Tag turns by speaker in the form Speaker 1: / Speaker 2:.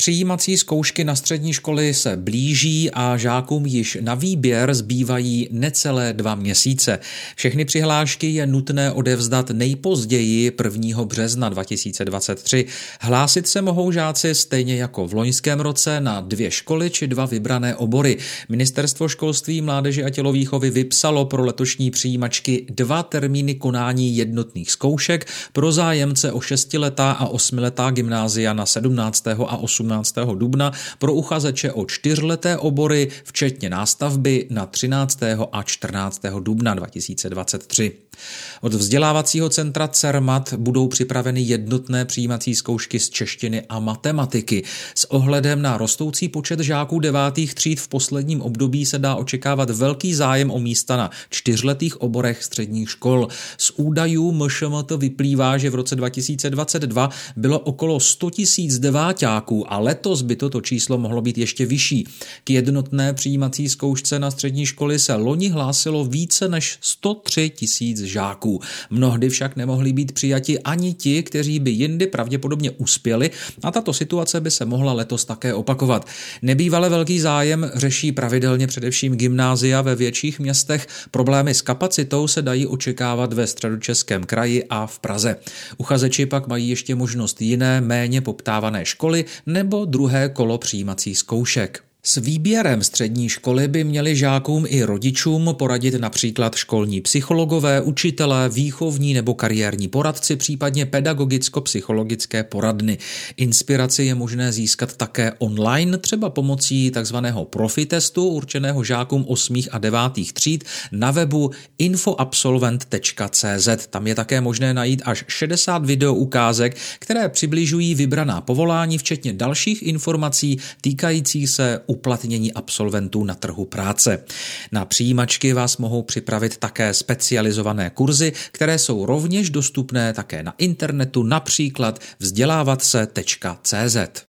Speaker 1: Přijímací zkoušky na střední školy se blíží a žákům již na výběr zbývají necelé dva měsíce. Všechny přihlášky je nutné odevzdat nejpozději 1. března 2023. Hlásit se mohou žáci stejně jako v loňském roce na dvě školy či dva vybrané obory. Ministerstvo školství, mládeže a tělovýchovy vypsalo pro letošní přijímačky dva termíny konání jednotných zkoušek pro zájemce o šestiletá a osmiletá gymnázia na 17. a 18 18. dubna pro uchazeče o čtyřleté obory, včetně nástavby na 13. a 14. dubna 2023. Od vzdělávacího centra CERMAT budou připraveny jednotné přijímací zkoušky z češtiny a matematiky. S ohledem na rostoucí počet žáků devátých tříd v posledním období se dá očekávat velký zájem o místa na čtyřletých oborech středních škol. Z údajů MŠMT vyplývá, že v roce 2022 bylo okolo 100 tisíc deváťáků a letos by toto číslo mohlo být ještě vyšší. K jednotné přijímací zkoušce na střední školy se loni hlásilo více než 103 tisíc žáků. Mnohdy však nemohli být přijati ani ti, kteří by jindy pravděpodobně uspěli a tato situace by se mohla letos také opakovat. Nebývale velký zájem řeší pravidelně především gymnázia ve větších městech. Problémy s kapacitou se dají očekávat ve středočeském kraji a v Praze. Uchazeči pak mají ještě možnost jiné, méně poptávané školy nebo druhé kolo přijímacích zkoušek. S výběrem střední školy by měli žákům i rodičům poradit například školní psychologové, učitelé, výchovní nebo kariérní poradci, případně pedagogicko-psychologické poradny. Inspiraci je možné získat také online, třeba pomocí takzvaného profitestu určeného žákům 8. a 9. tříd na webu infoabsolvent.cz. Tam je také možné najít až 60 video ukázek, které přibližují vybraná povolání, včetně dalších informací týkajících se uplatnění absolventů na trhu práce. Na přijímačky vás mohou připravit také specializované kurzy, které jsou rovněž dostupné také na internetu, například vzdělávat se.cz.